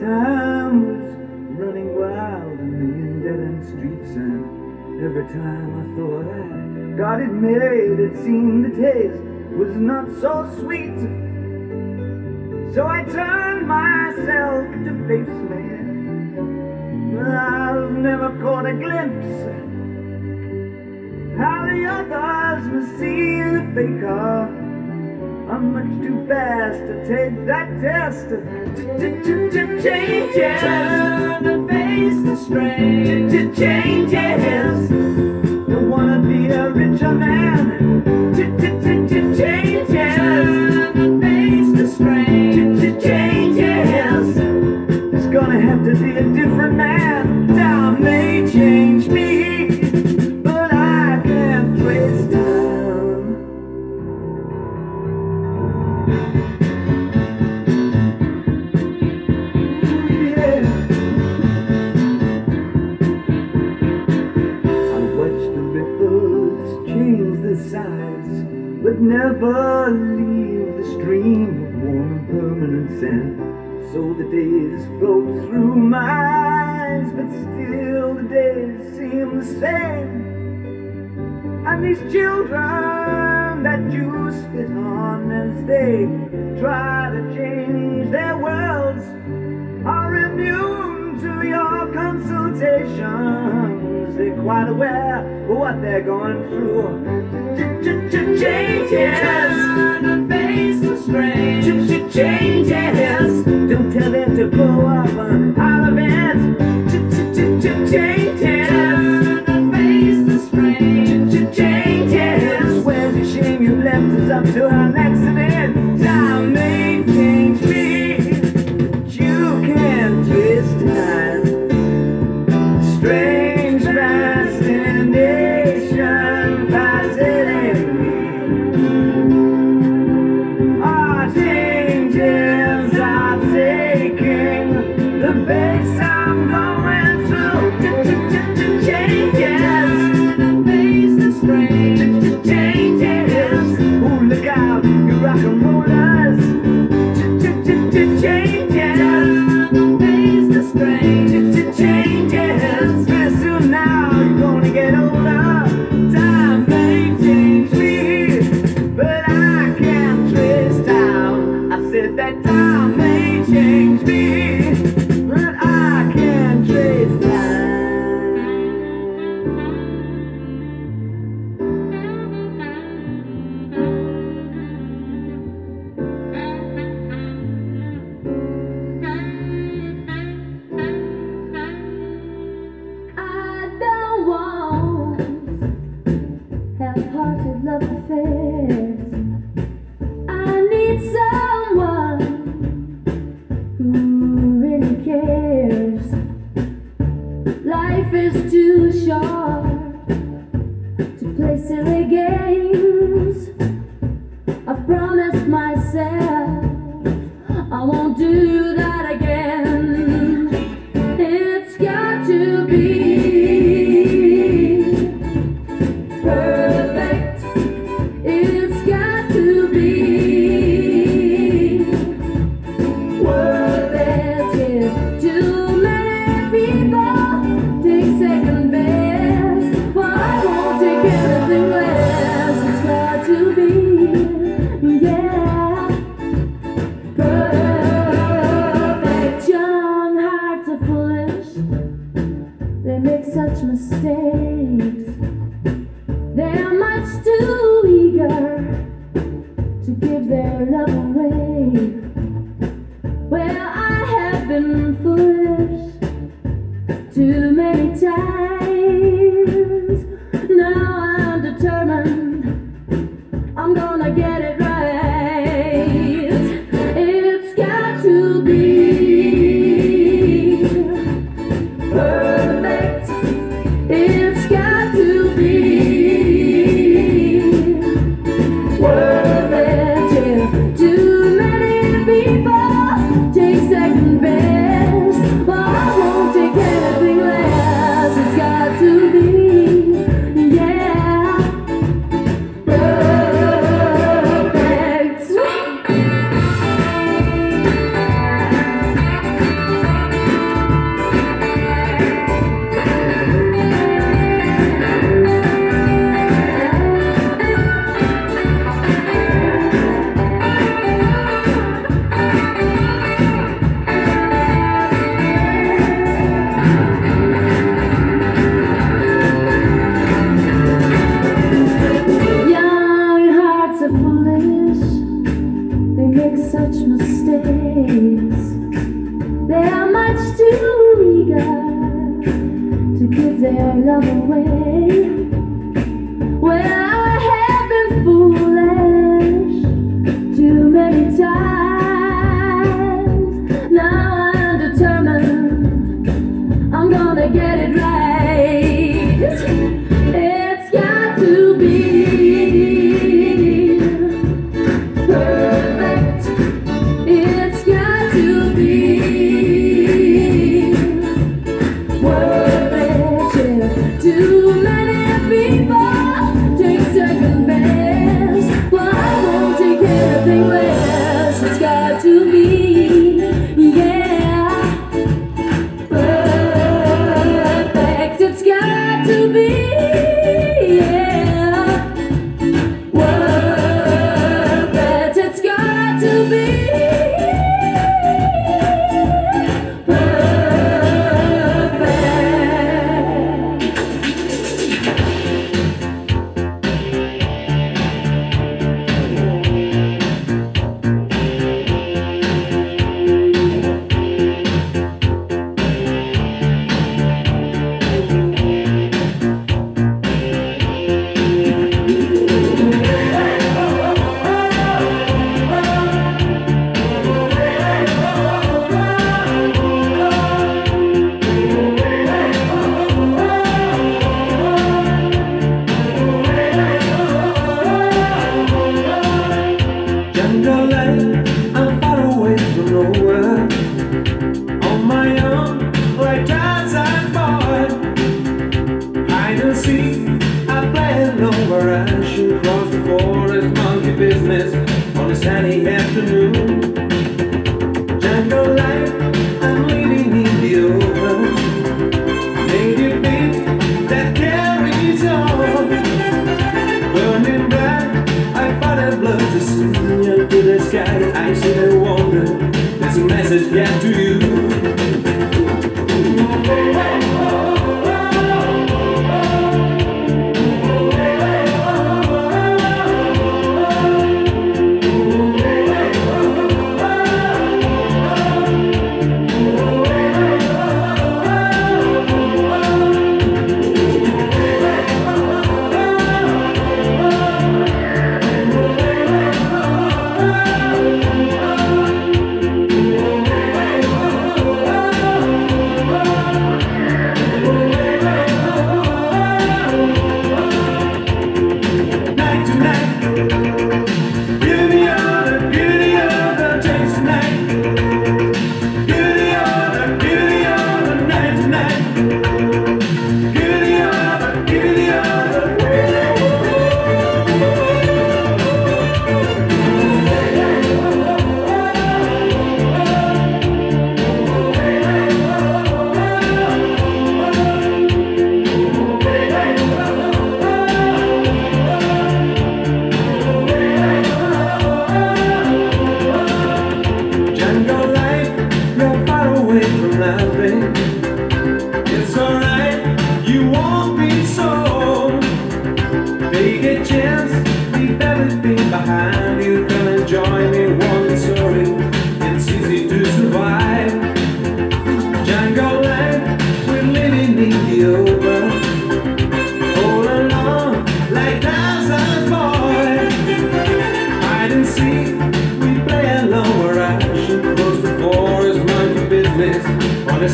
time was running wild, in the dead end streets, and every time I thought I got it made, it seemed the taste was not so sweet. So I turned myself to face man, but I've never caught a glimpse how the others must see the faker. I'm much too fast to take that test. Changes. Turn and face the strain. Changes. Don't wanna be a richer man. Changes. Turn and face the strain. Changes. It's gonna have to be a different man. Time may change me, leave the stream of warm and permanent sand. So the days float through my eyes, but still the days seem the same. And these children that you spit on as they try to change their worlds are immune to your consultations. They're quite aware of what they're going through. Changes. Face the strange. Changes. Don't tell them to grow up out of it.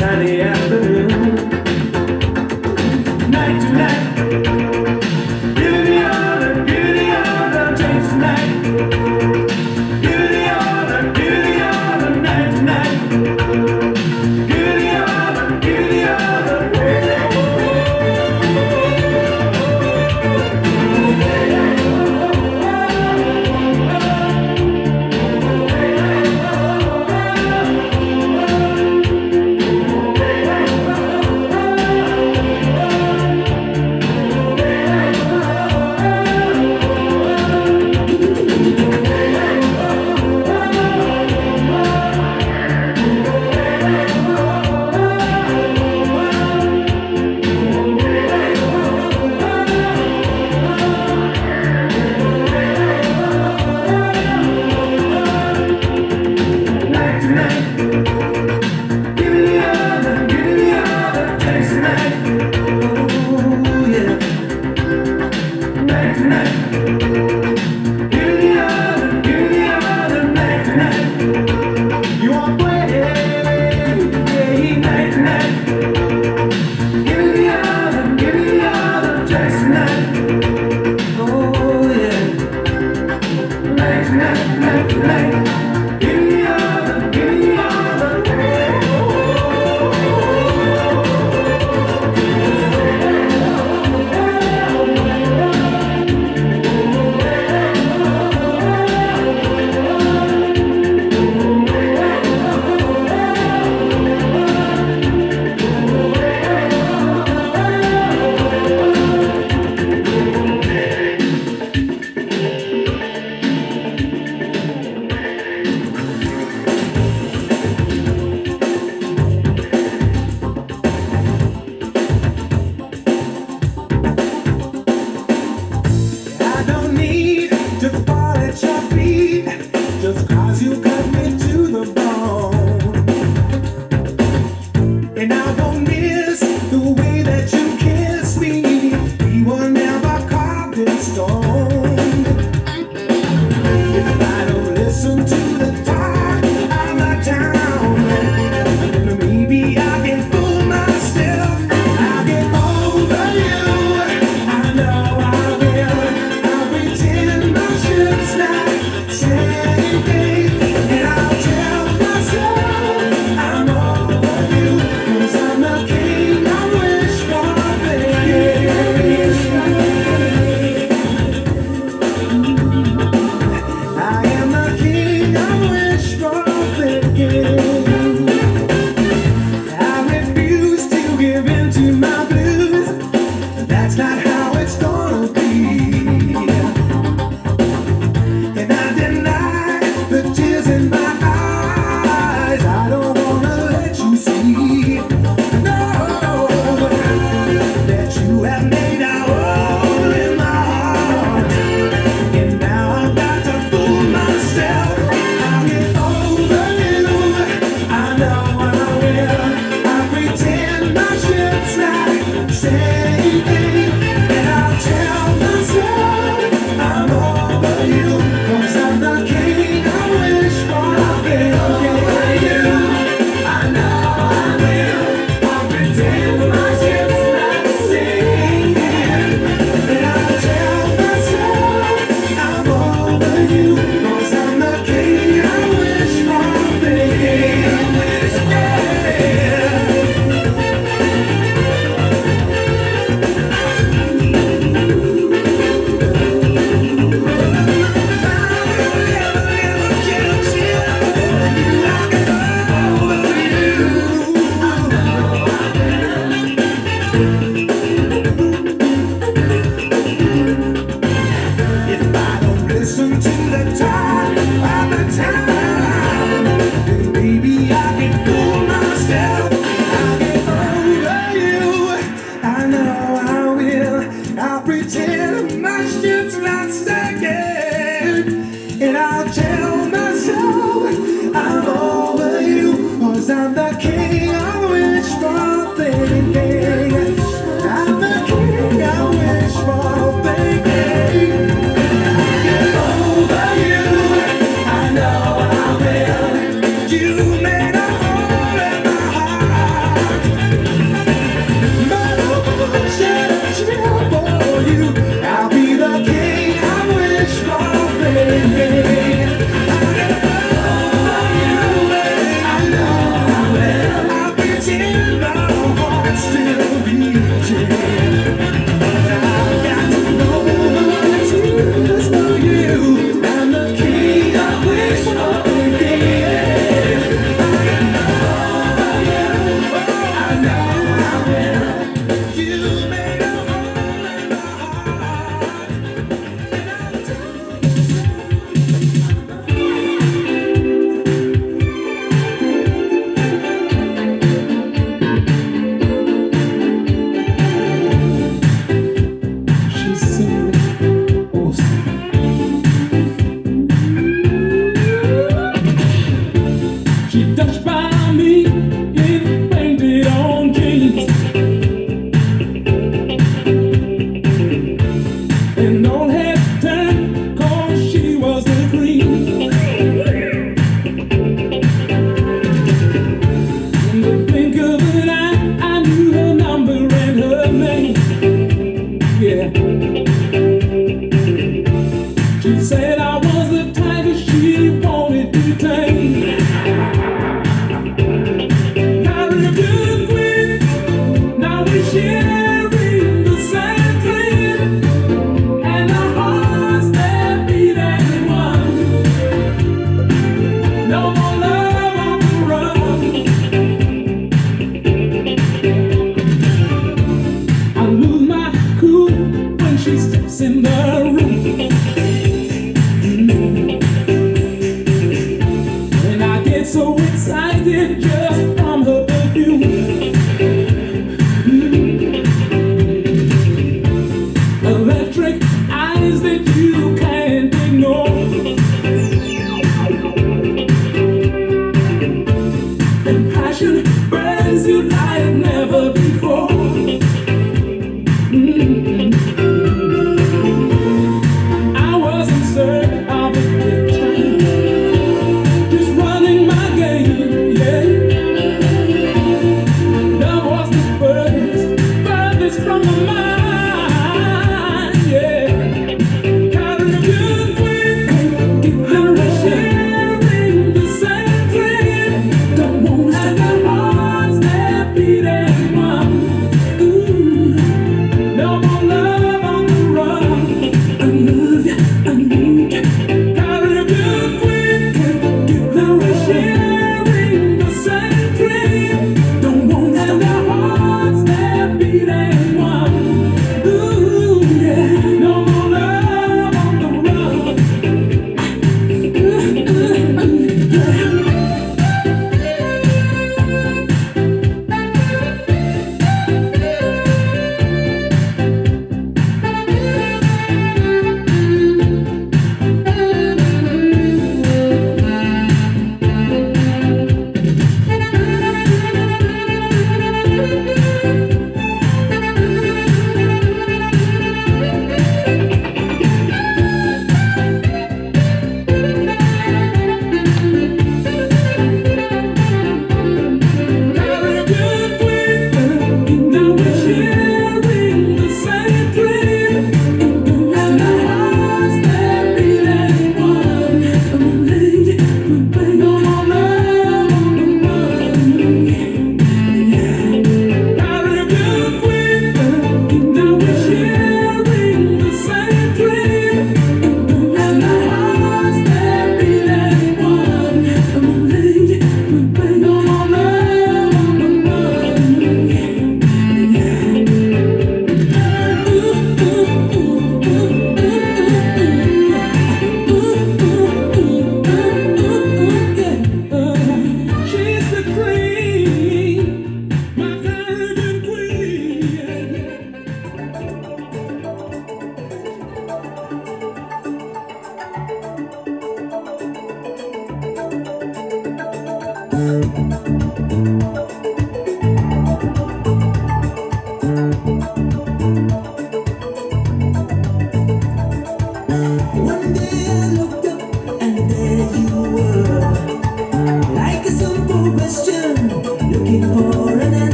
On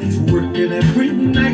he's working every night.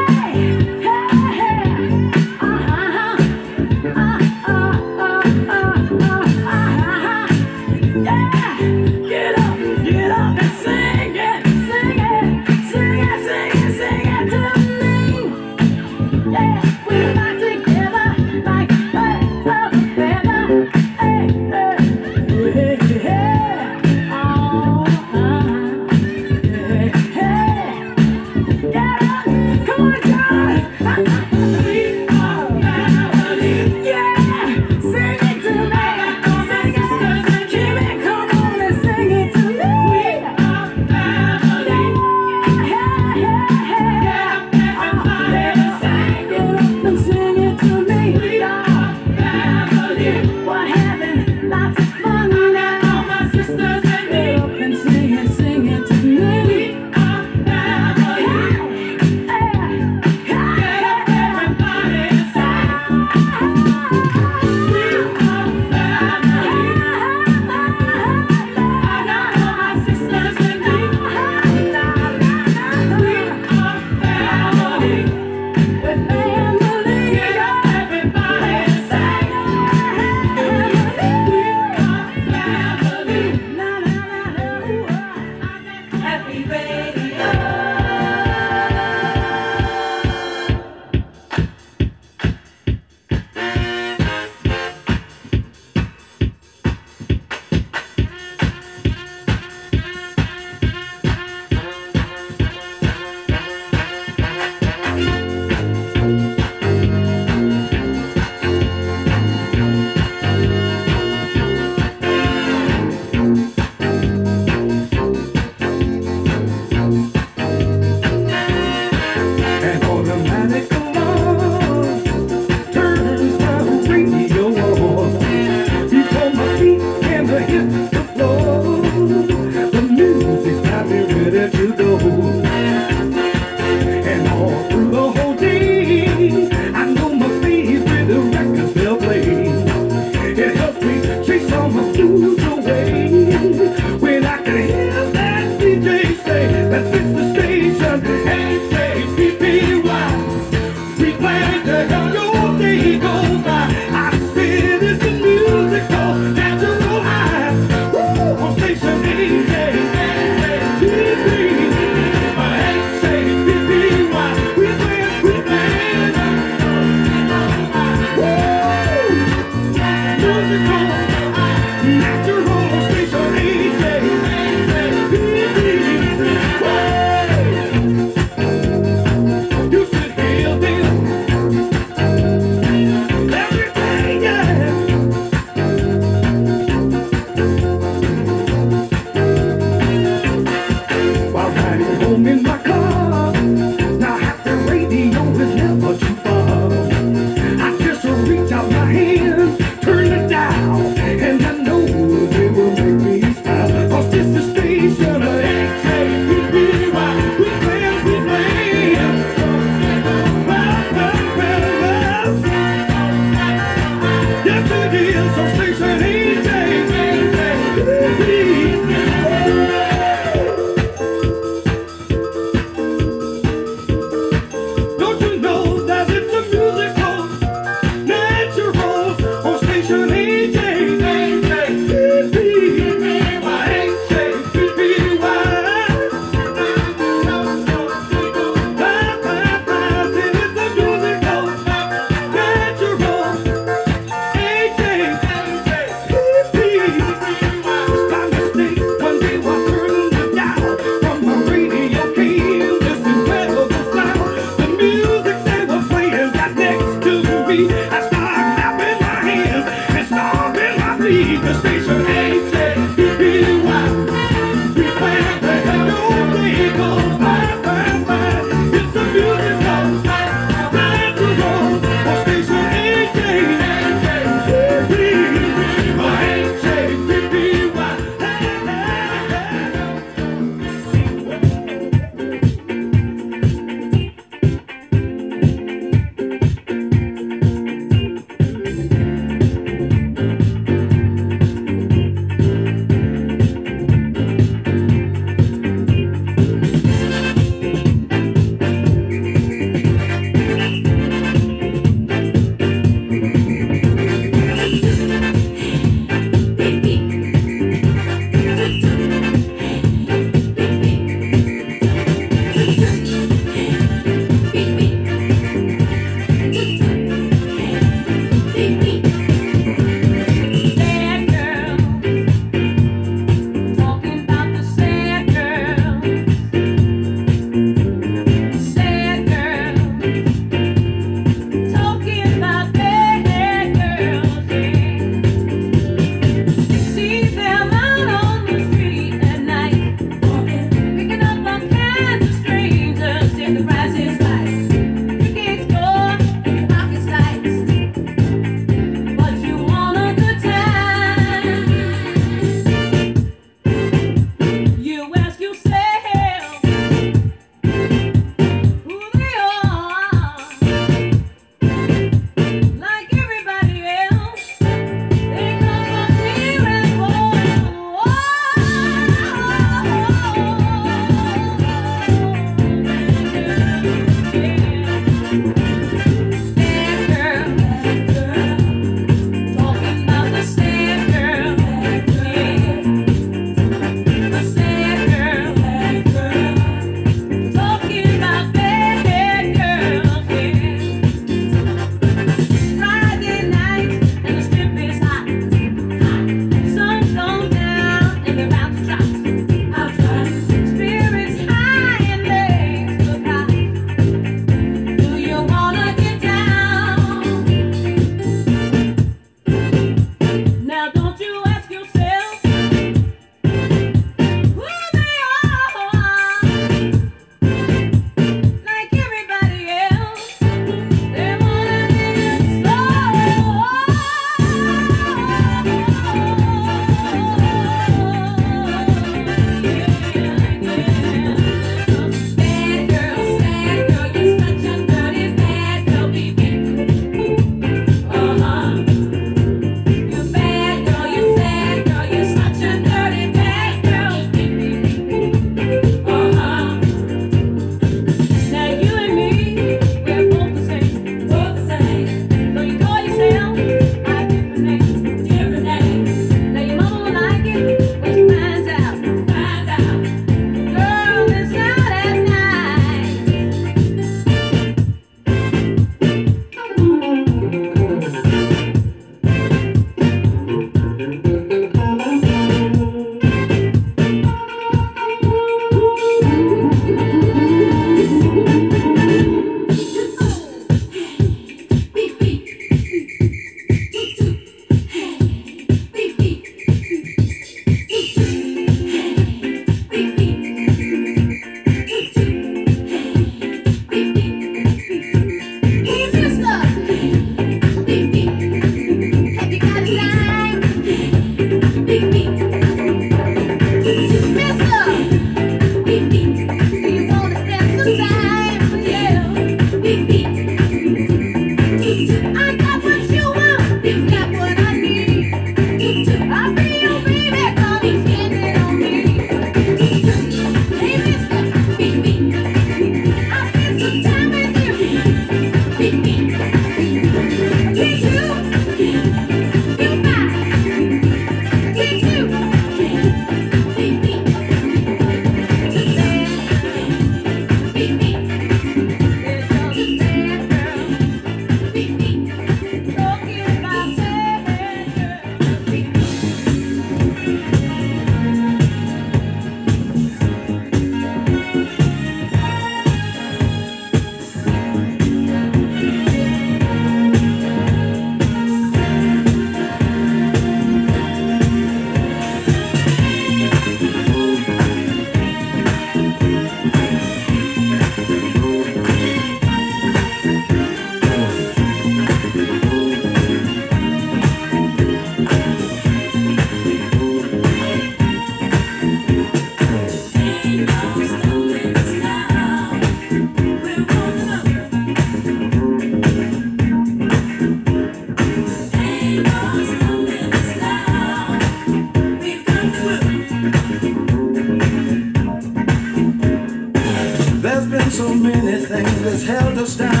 Held us down,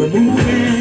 we're moving.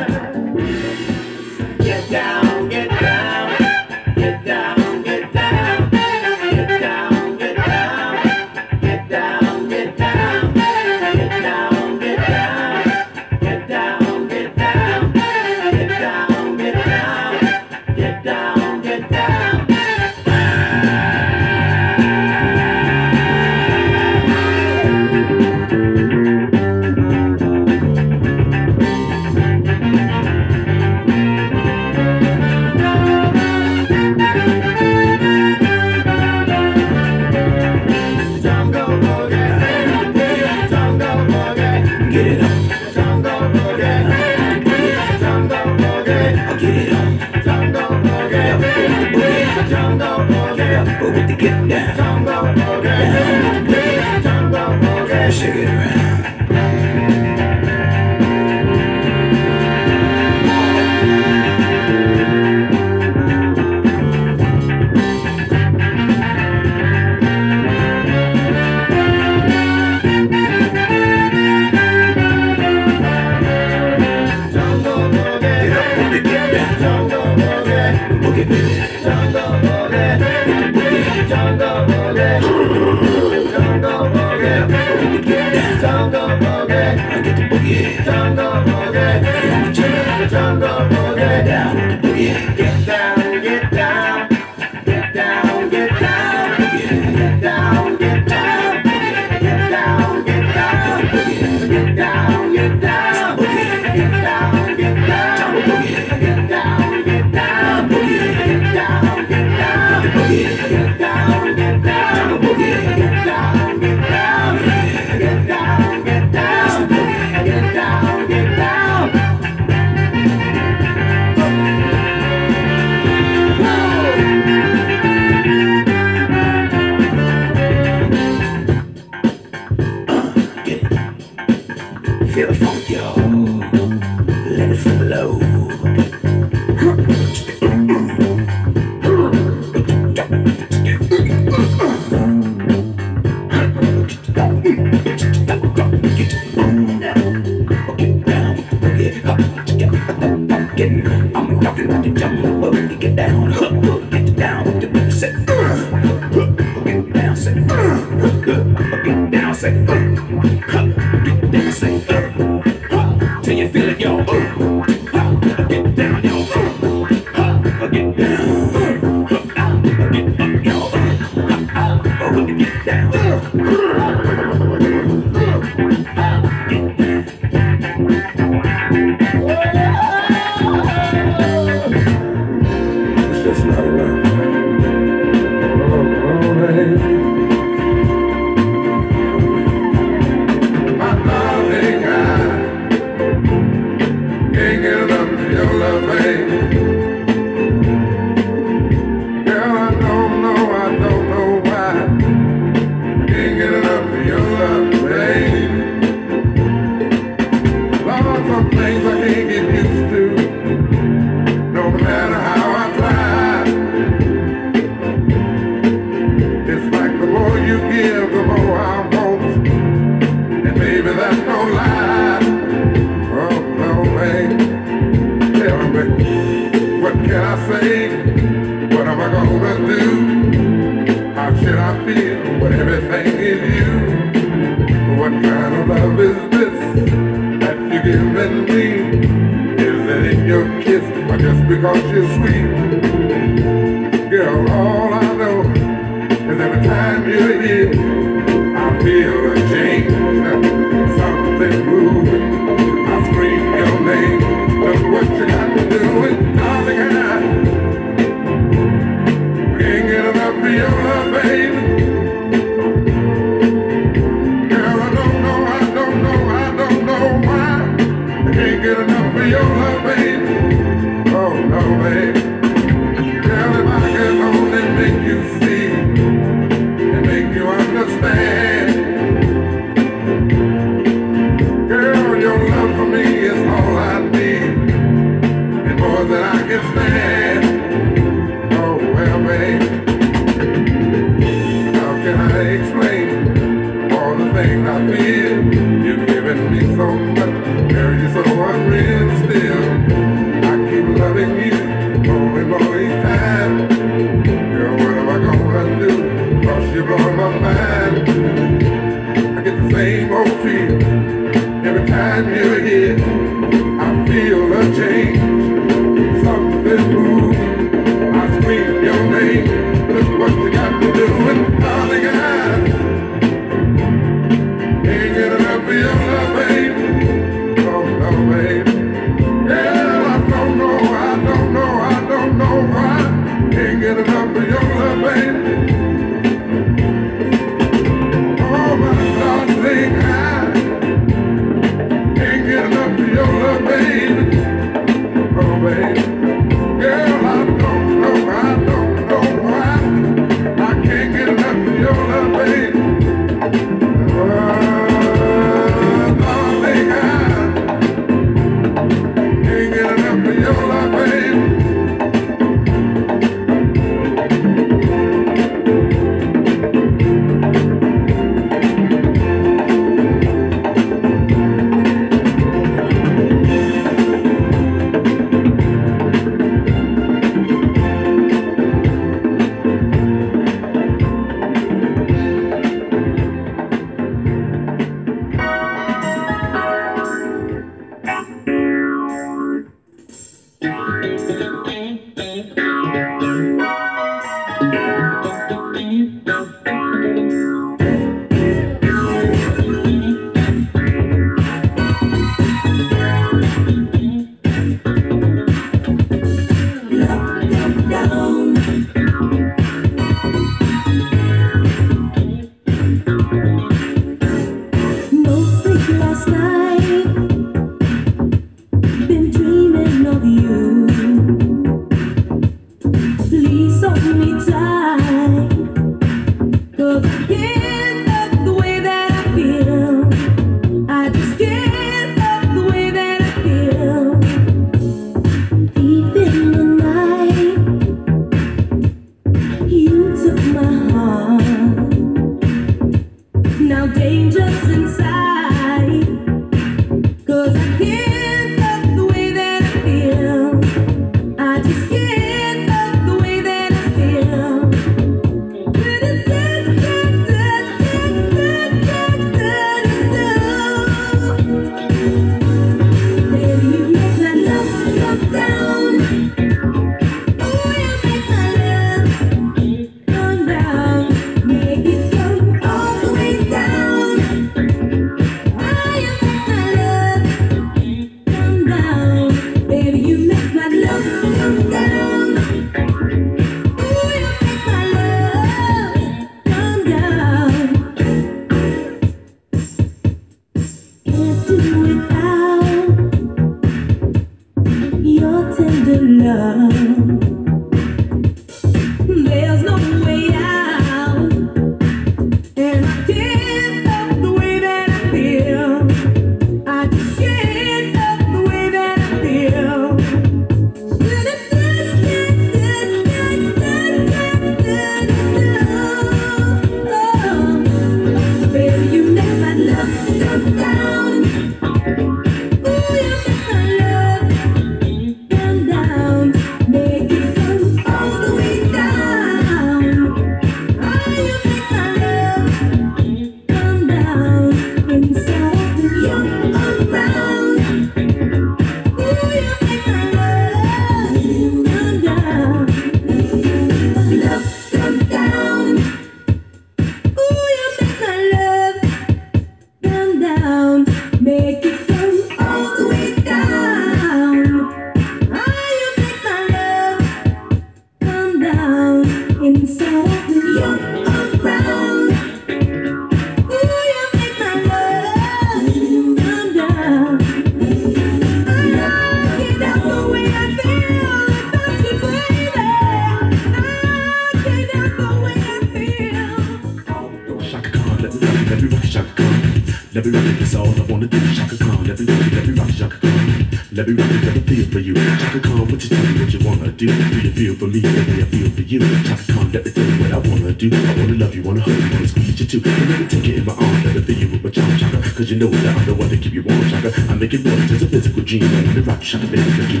you know that I'm the one to keep you warm, sucker. I make it more intense, a physical gene. I'm the rock shot, baby, cause you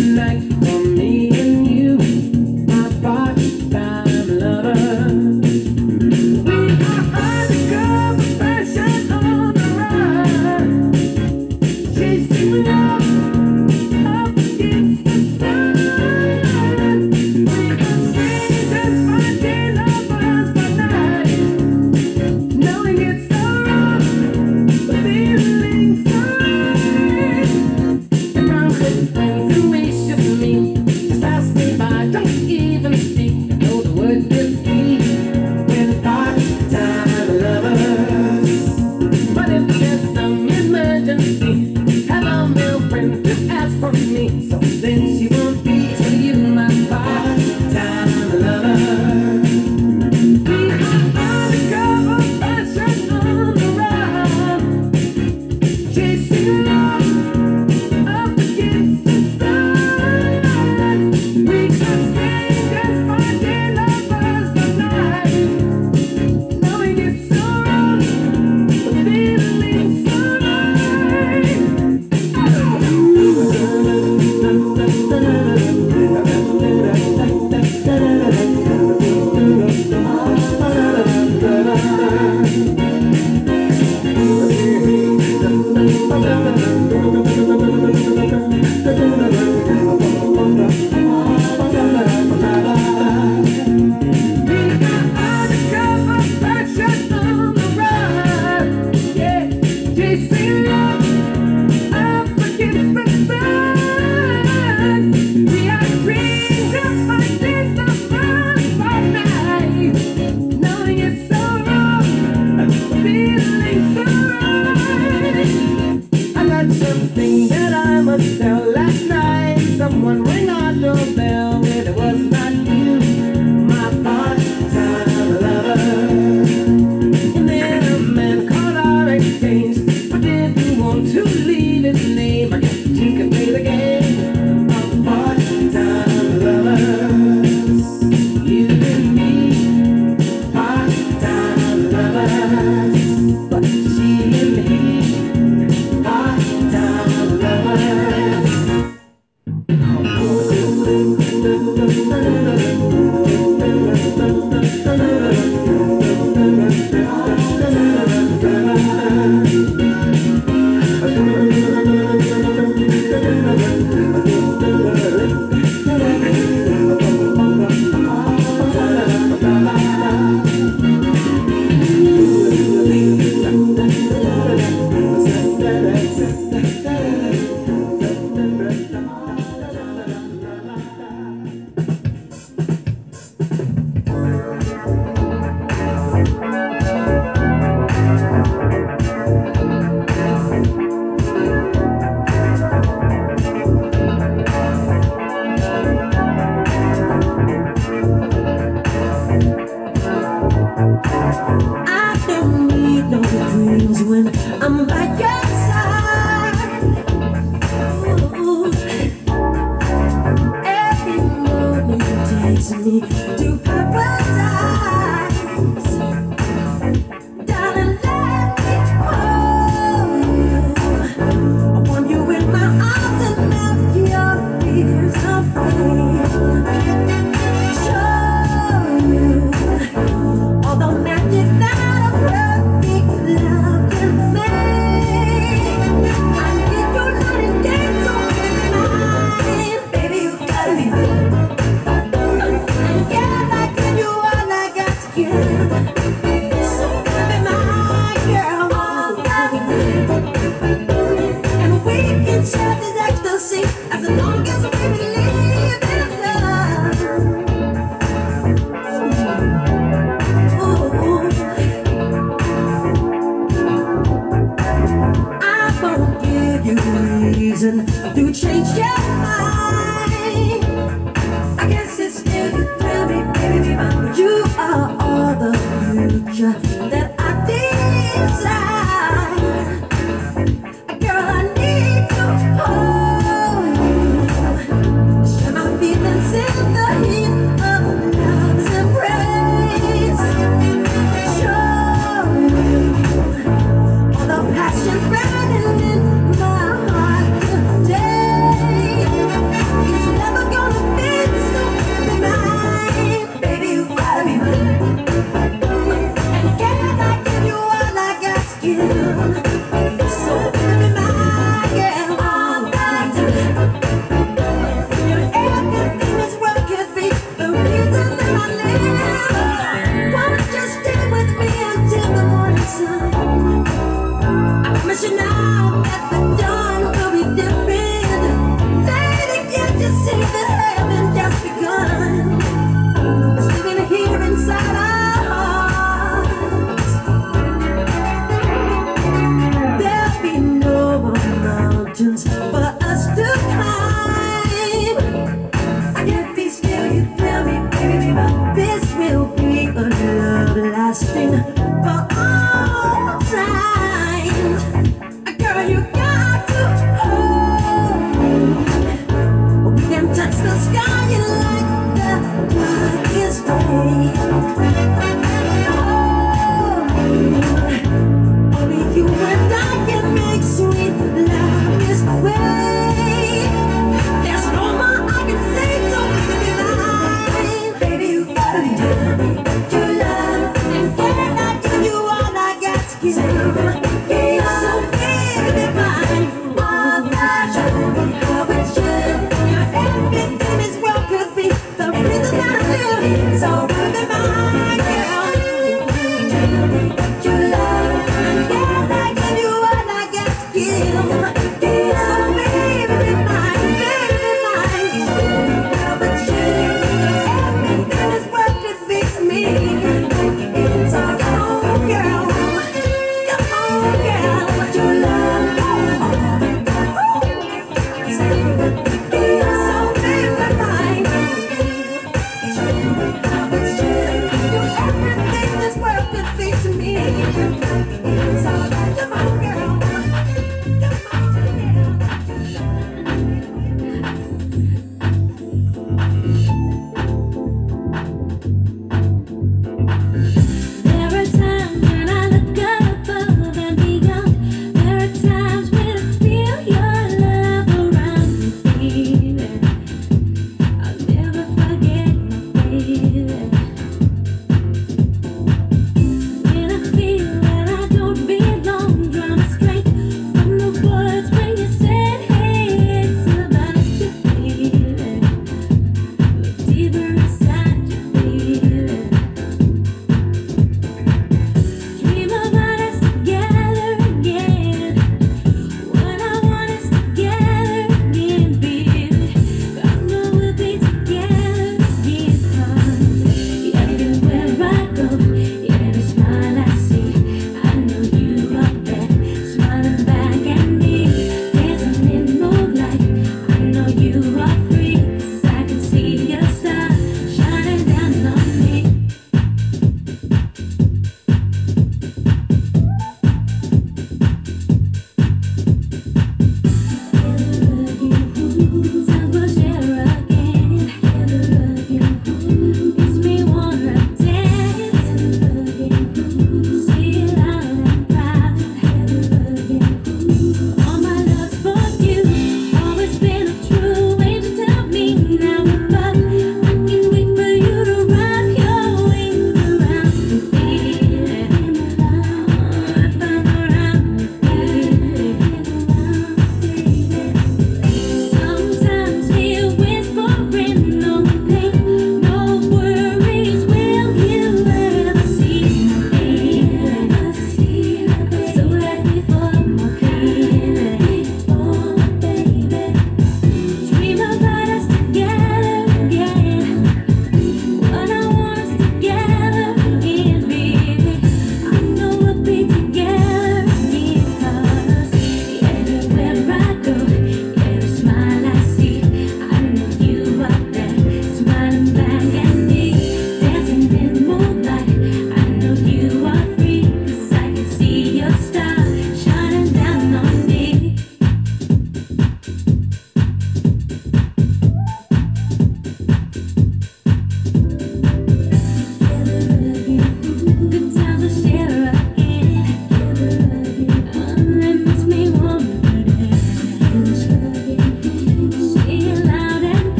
tonight's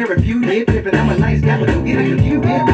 irrefuted. But I'm a nice guy, but don't get it confused.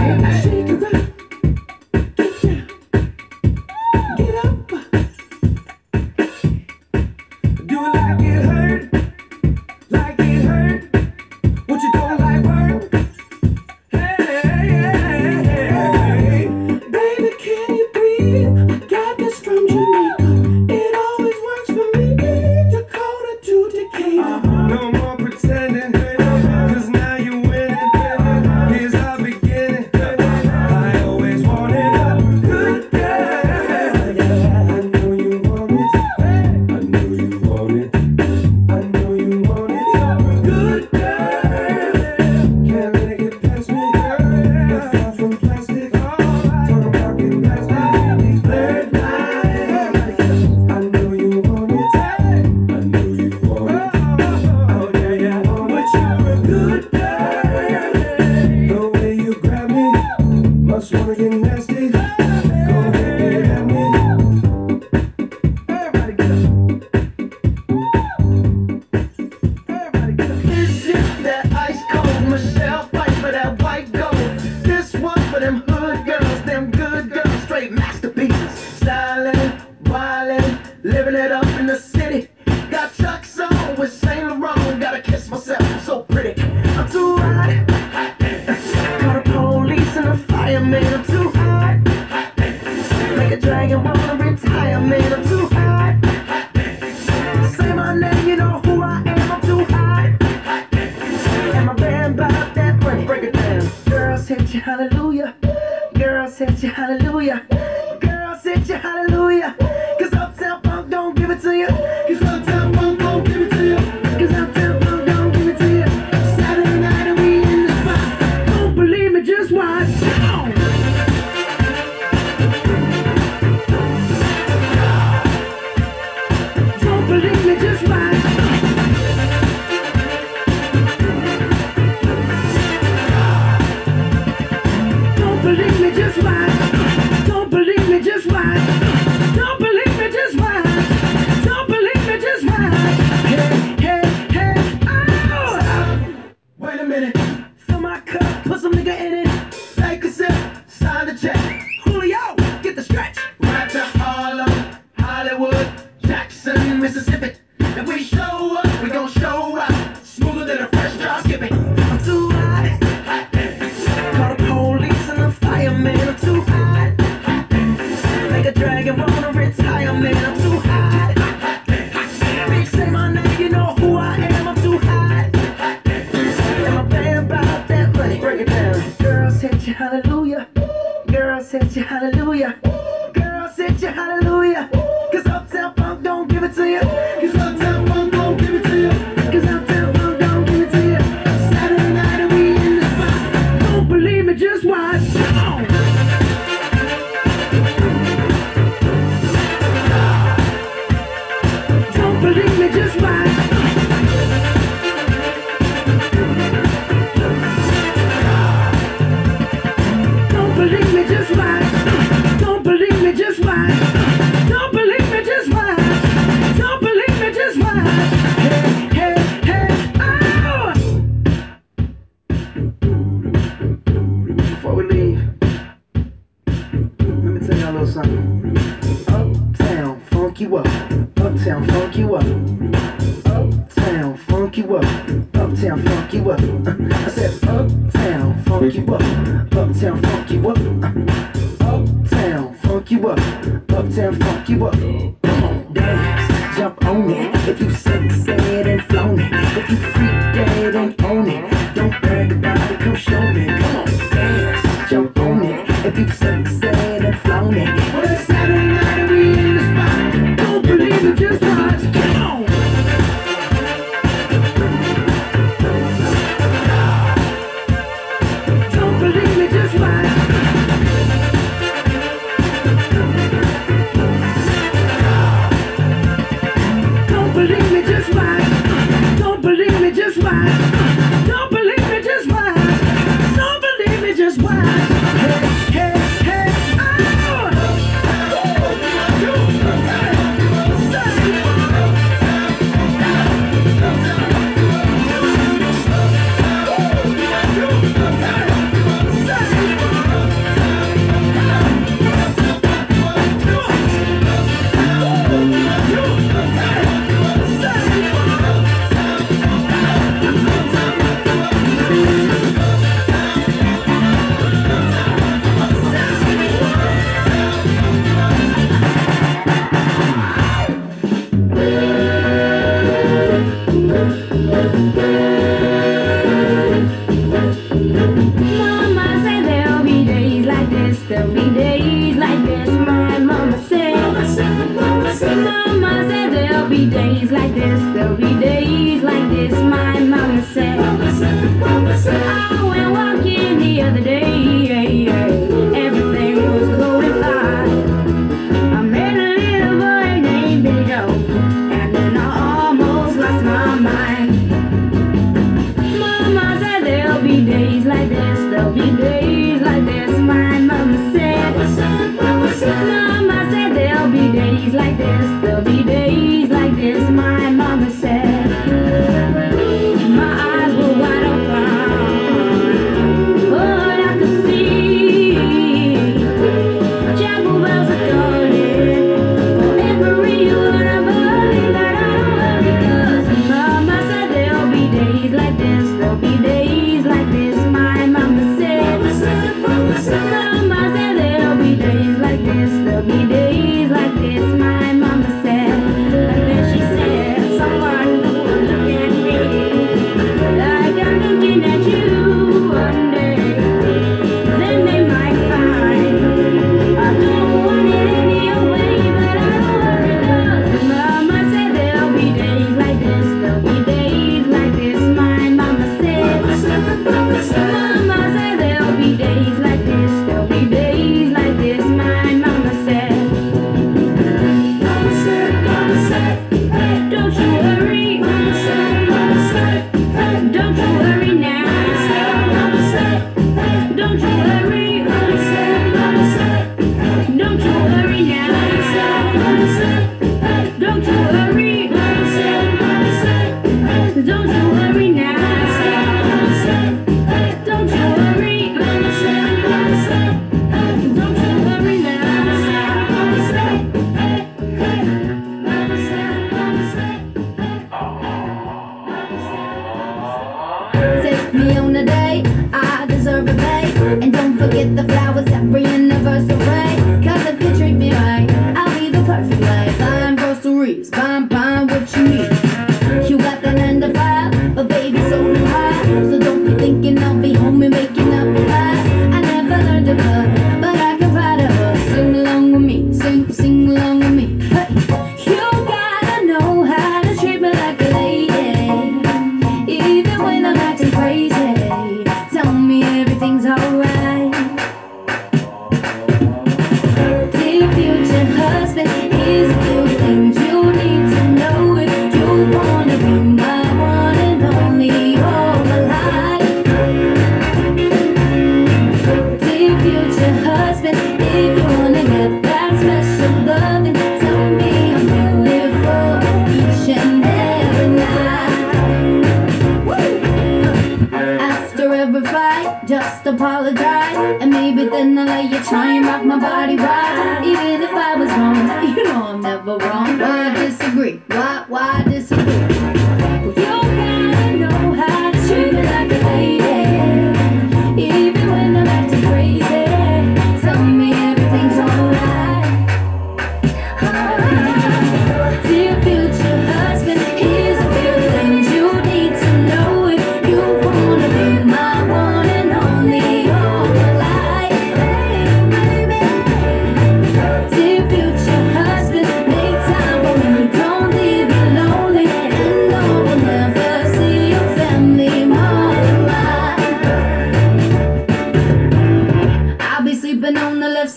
Believe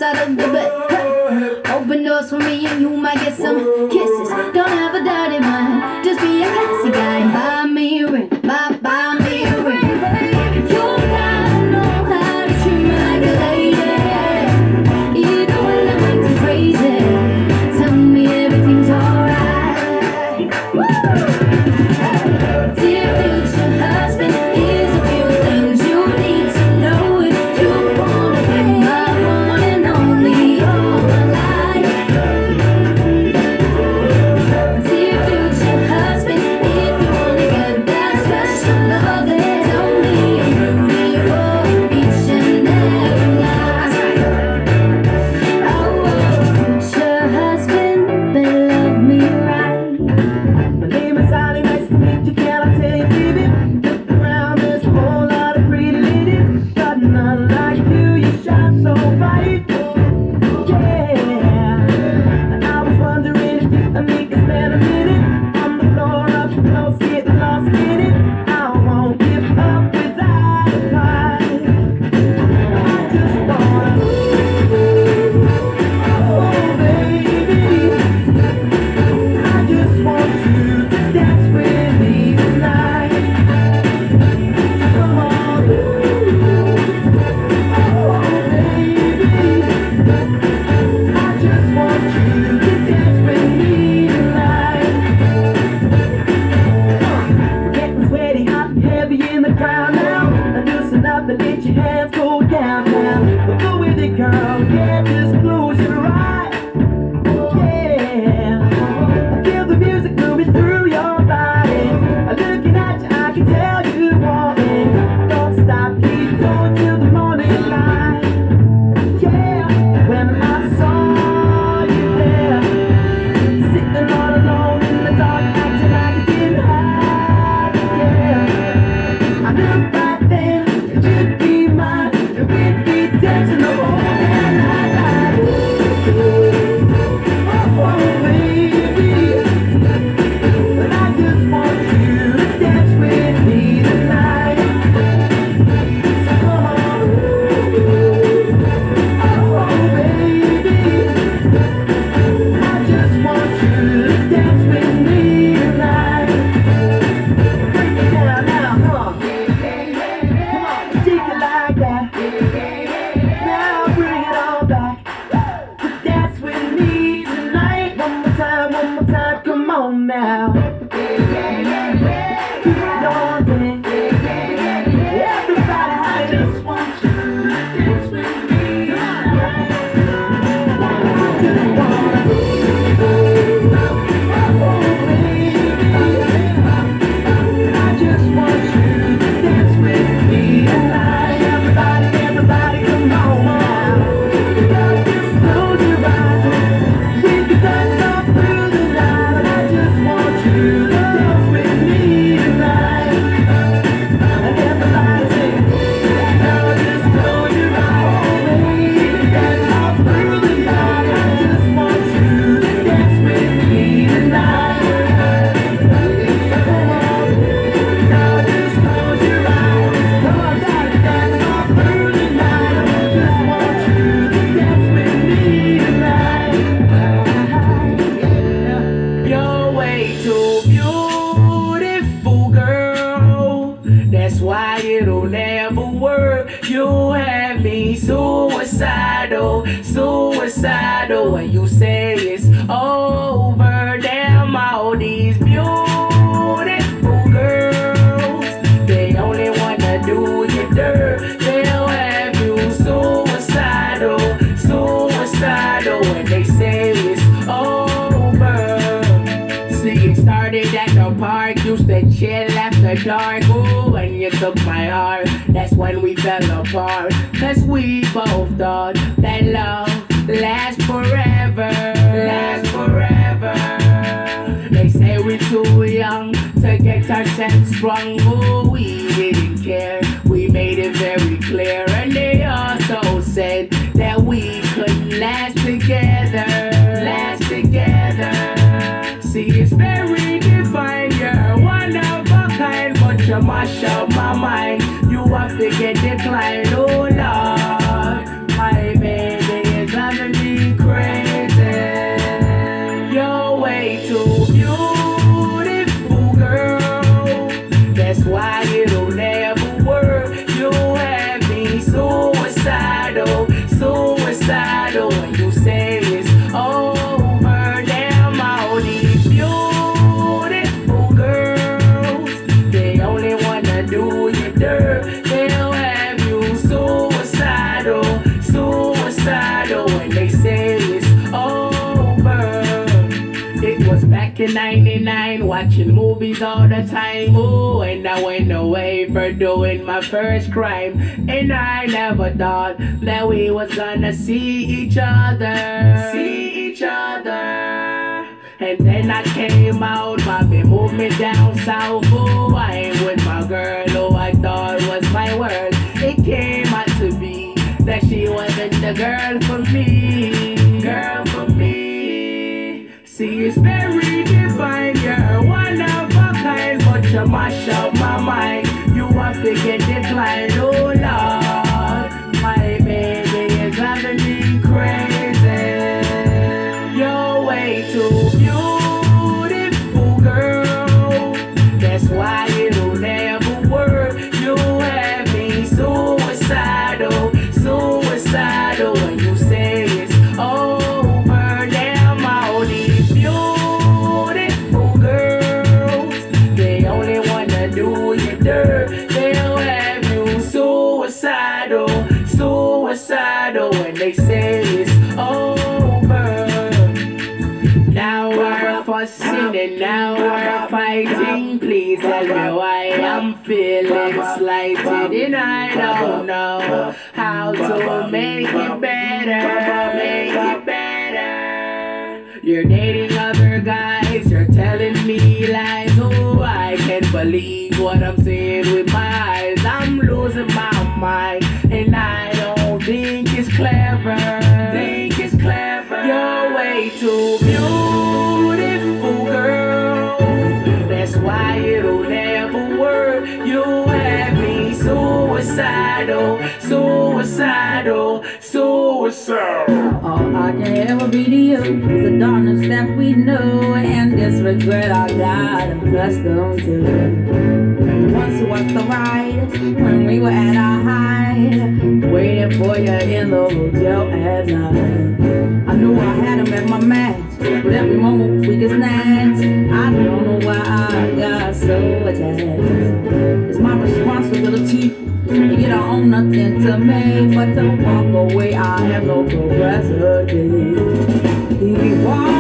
out of the bed. Open doors for me and you might get some. for doing my first crime. And I never thought that we was gonna see each other. See each other. And then I came out, mommy moved me down south. Oh, I ain't with my girl who I thought was my world. It came out to be that she wasn't the girl for me. Girl for me. See, it's very divine, you're one of a kind, but you mash up my telling me lies. Oh, I can't believe. will reduce the darkness that we know and this regret I got accustomed to. Once was the ride when we were at our height, waiting for you in the hotel at night. I knew I had him at my match, but every moment we could snatch. I don't know why I got so attached. It's my responsibility. You don't own nothing to me but to walk away. I have no capacity. He walked.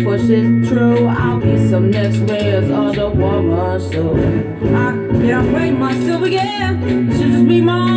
push it true. I'll be some next man's other woman, so I can't wait my again. yeah. She'll just be mine.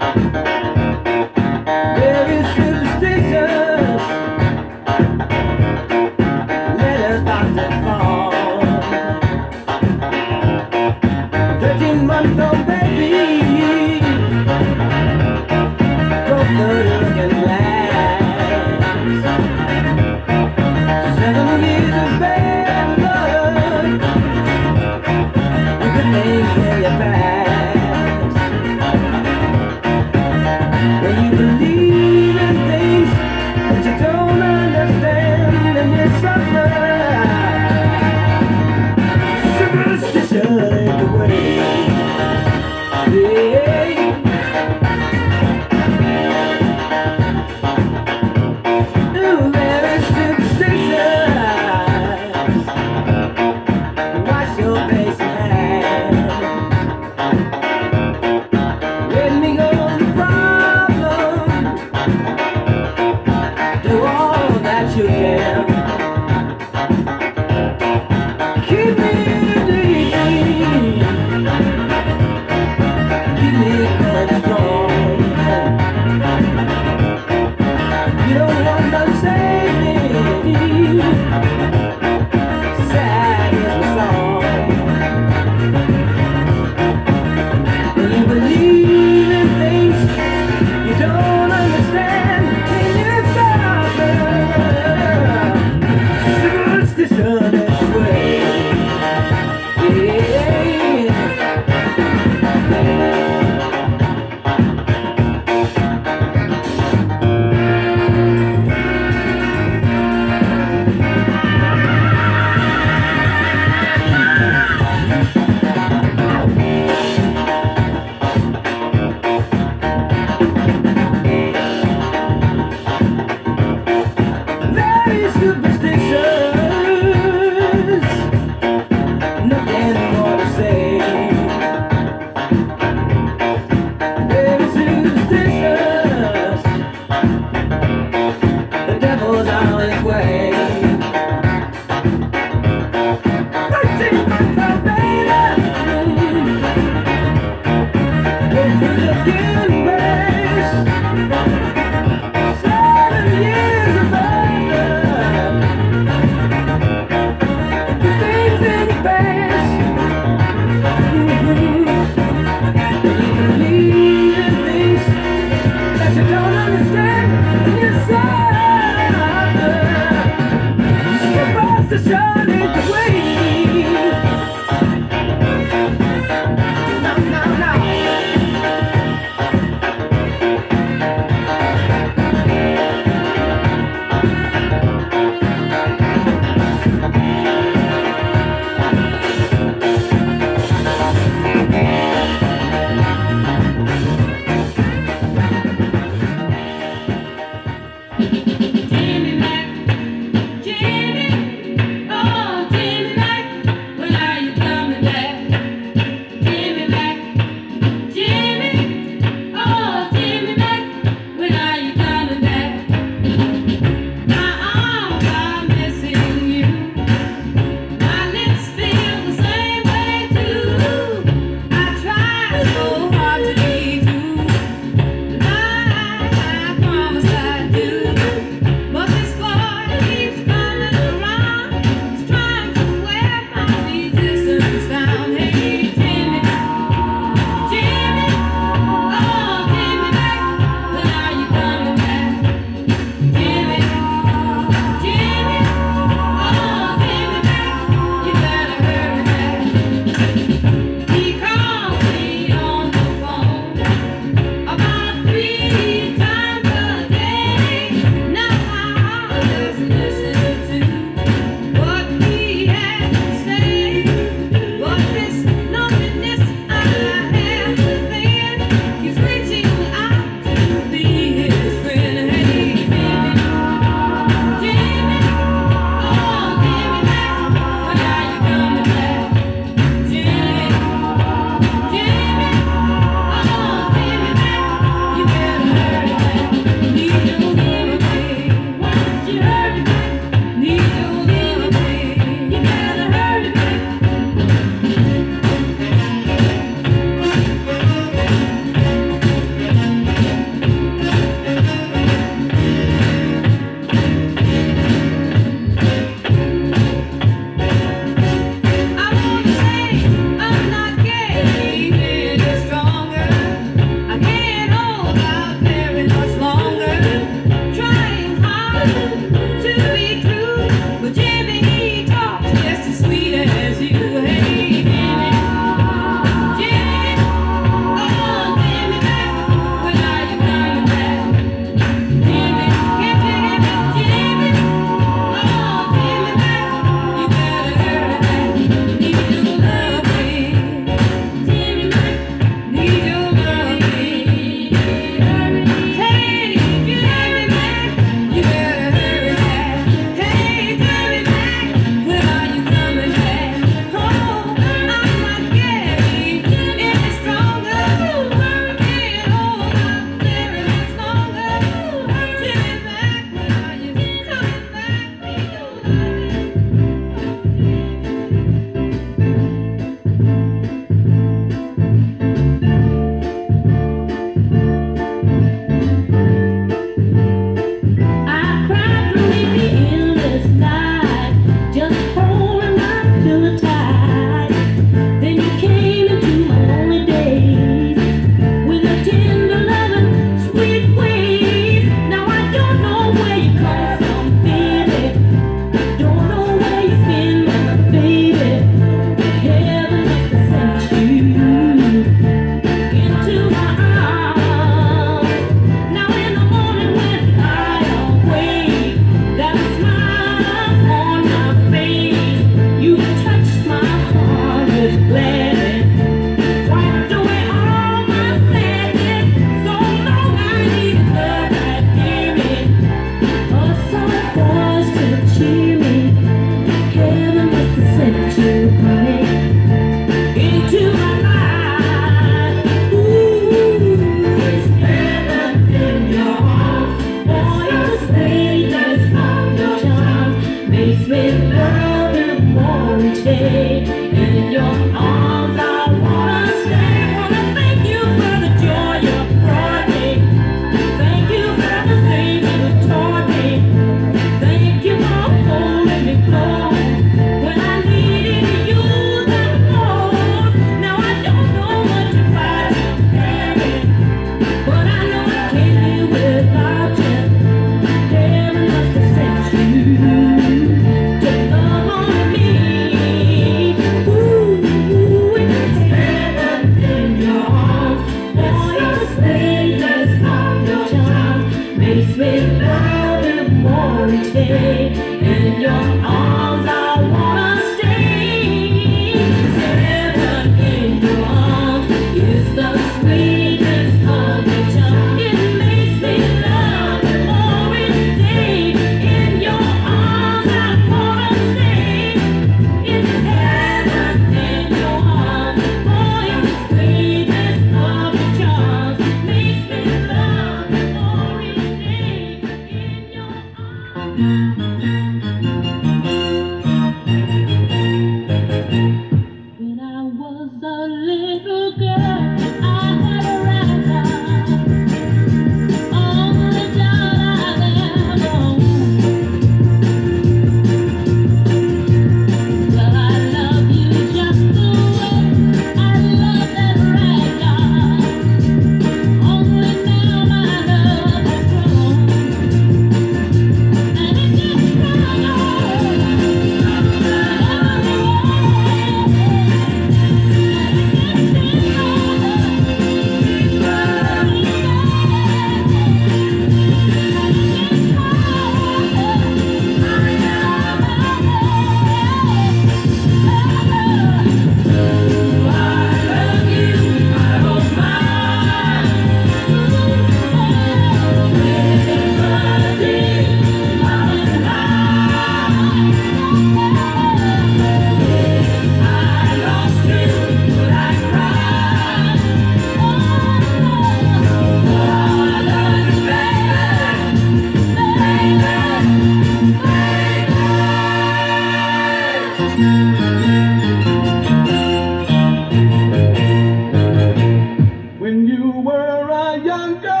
young girl.